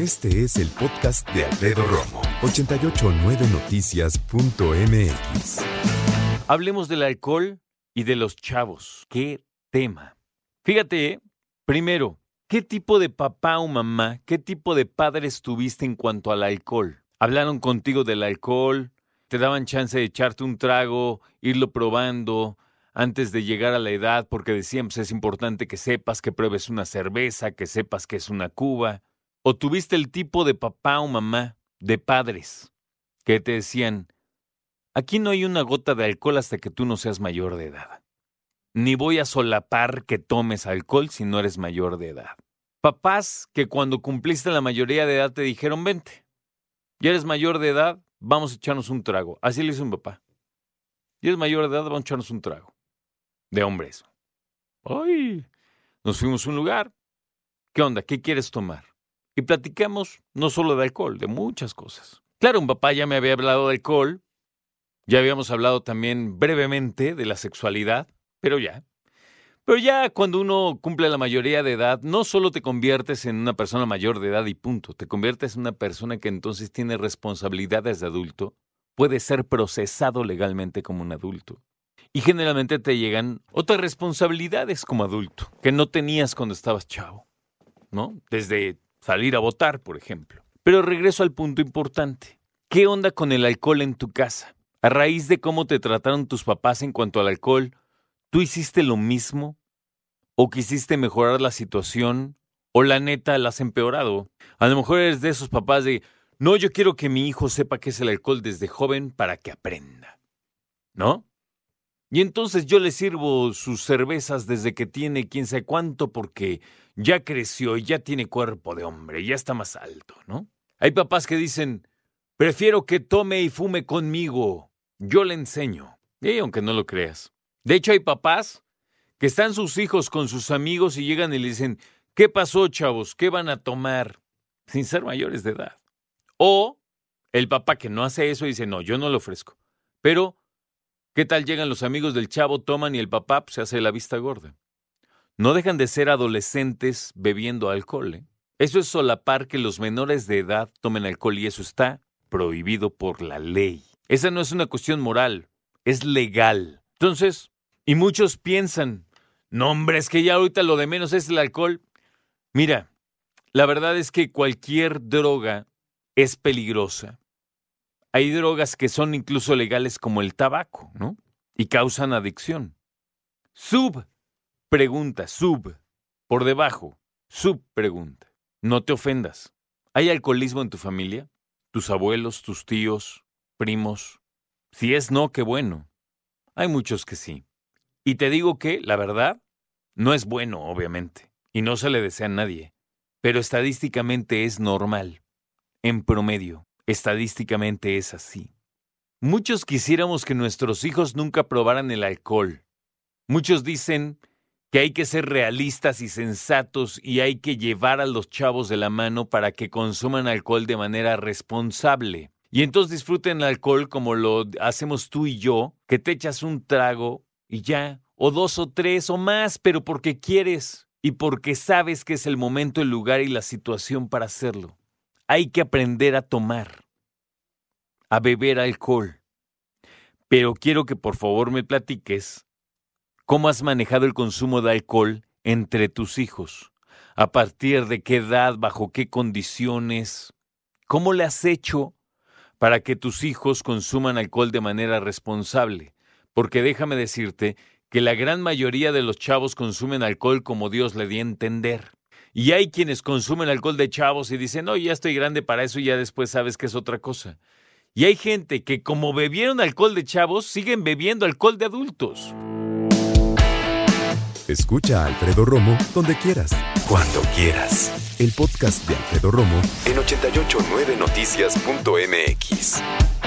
Este es el podcast de Alfredo Romo. 889noticias.mx. Hablemos del alcohol y de los chavos. ¿Qué tema? Fíjate, primero, ¿qué tipo de papá o mamá, qué tipo de padres tuviste en cuanto al alcohol? ¿Hablaron contigo del alcohol? ¿Te daban chance de echarte un trago, irlo probando antes de llegar a la edad? Porque decían, pues es importante que sepas que pruebes una cerveza, que sepas que es una cuba. ¿O tuviste el tipo de papá o mamá, de padres, que te decían, aquí no hay una gota de alcohol hasta que tú no seas mayor de edad? Ni voy a solapar que tomes alcohol si no eres mayor de edad. Papás que cuando cumpliste la mayoría de edad te dijeron, vente, ya eres mayor de edad, vamos a echarnos un trago. Así le hizo mi papá. Ya eres mayor de edad, vamos a echarnos un trago. De hombres. Ay, nos fuimos a un lugar. ¿Qué onda? ¿Qué quieres tomar? Y platicamos no solo de alcohol, de muchas cosas. Claro, un papá ya me había hablado de alcohol, ya habíamos hablado también brevemente de la sexualidad, pero ya. Pero ya cuando uno cumple la mayoría de edad, no solo te conviertes en una persona mayor de edad y punto, te conviertes en una persona que entonces tiene responsabilidades de adulto, puede ser procesado legalmente como un adulto. Y generalmente te llegan otras responsabilidades como adulto, que no tenías cuando estabas chavo, ¿no? Desde salir a votar, por ejemplo. Pero regreso al punto importante. ¿Qué onda con el alcohol en tu casa? A raíz de cómo te trataron tus papás en cuanto al alcohol, ¿tú hiciste lo mismo? ¿O quisiste mejorar la situación? ¿O la neta la has empeorado? A lo mejor eres de esos papás de, no, yo quiero que mi hijo sepa qué es el alcohol desde joven para que aprenda. ¿No? Y entonces yo le sirvo sus cervezas desde que tiene quién sabe cuánto porque ya creció y ya tiene cuerpo de hombre, ya está más alto, ¿no? Hay papás que dicen, prefiero que tome y fume conmigo, yo le enseño. Y aunque no lo creas. De hecho, hay papás que están sus hijos con sus amigos y llegan y le dicen, ¿qué pasó, chavos? ¿Qué van a tomar? Sin ser mayores de edad. O el papá que no hace eso dice, no, yo no lo ofrezco. Pero ¿Qué tal llegan los amigos del chavo, toman y el papá pues, se hace la vista gorda? No dejan de ser adolescentes bebiendo alcohol. ¿eh? Eso es solapar que los menores de edad tomen alcohol y eso está prohibido por la ley. Esa no es una cuestión moral, es legal. Entonces, y muchos piensan, no hombre, es que ya ahorita lo de menos es el alcohol. Mira, la verdad es que cualquier droga es peligrosa hay drogas que son incluso legales como el tabaco, ¿no? Y causan adicción. Sub pregunta, sub, por debajo, sub pregunta. No te ofendas. ¿Hay alcoholismo en tu familia? ¿Tus abuelos, tus tíos, primos? Si es no, qué bueno. Hay muchos que sí. Y te digo que, la verdad, no es bueno, obviamente, y no se le desea a nadie, pero estadísticamente es normal, en promedio. Estadísticamente es así. Muchos quisiéramos que nuestros hijos nunca probaran el alcohol. Muchos dicen que hay que ser realistas y sensatos y hay que llevar a los chavos de la mano para que consuman alcohol de manera responsable. Y entonces disfruten el alcohol como lo hacemos tú y yo, que te echas un trago y ya, o dos o tres o más, pero porque quieres y porque sabes que es el momento, el lugar y la situación para hacerlo hay que aprender a tomar, a beber alcohol. Pero quiero que por favor me platiques cómo has manejado el consumo de alcohol entre tus hijos. ¿A partir de qué edad? ¿Bajo qué condiciones? ¿Cómo le has hecho para que tus hijos consuman alcohol de manera responsable? Porque déjame decirte que la gran mayoría de los chavos consumen alcohol como Dios le dio a entender. Y hay quienes consumen alcohol de chavos y dicen, no, ya estoy grande para eso y ya después sabes que es otra cosa. Y hay gente que como bebieron alcohol de chavos, siguen bebiendo alcohol de adultos. Escucha a Alfredo Romo donde quieras, cuando quieras. El podcast de Alfredo Romo en 889noticias.mx.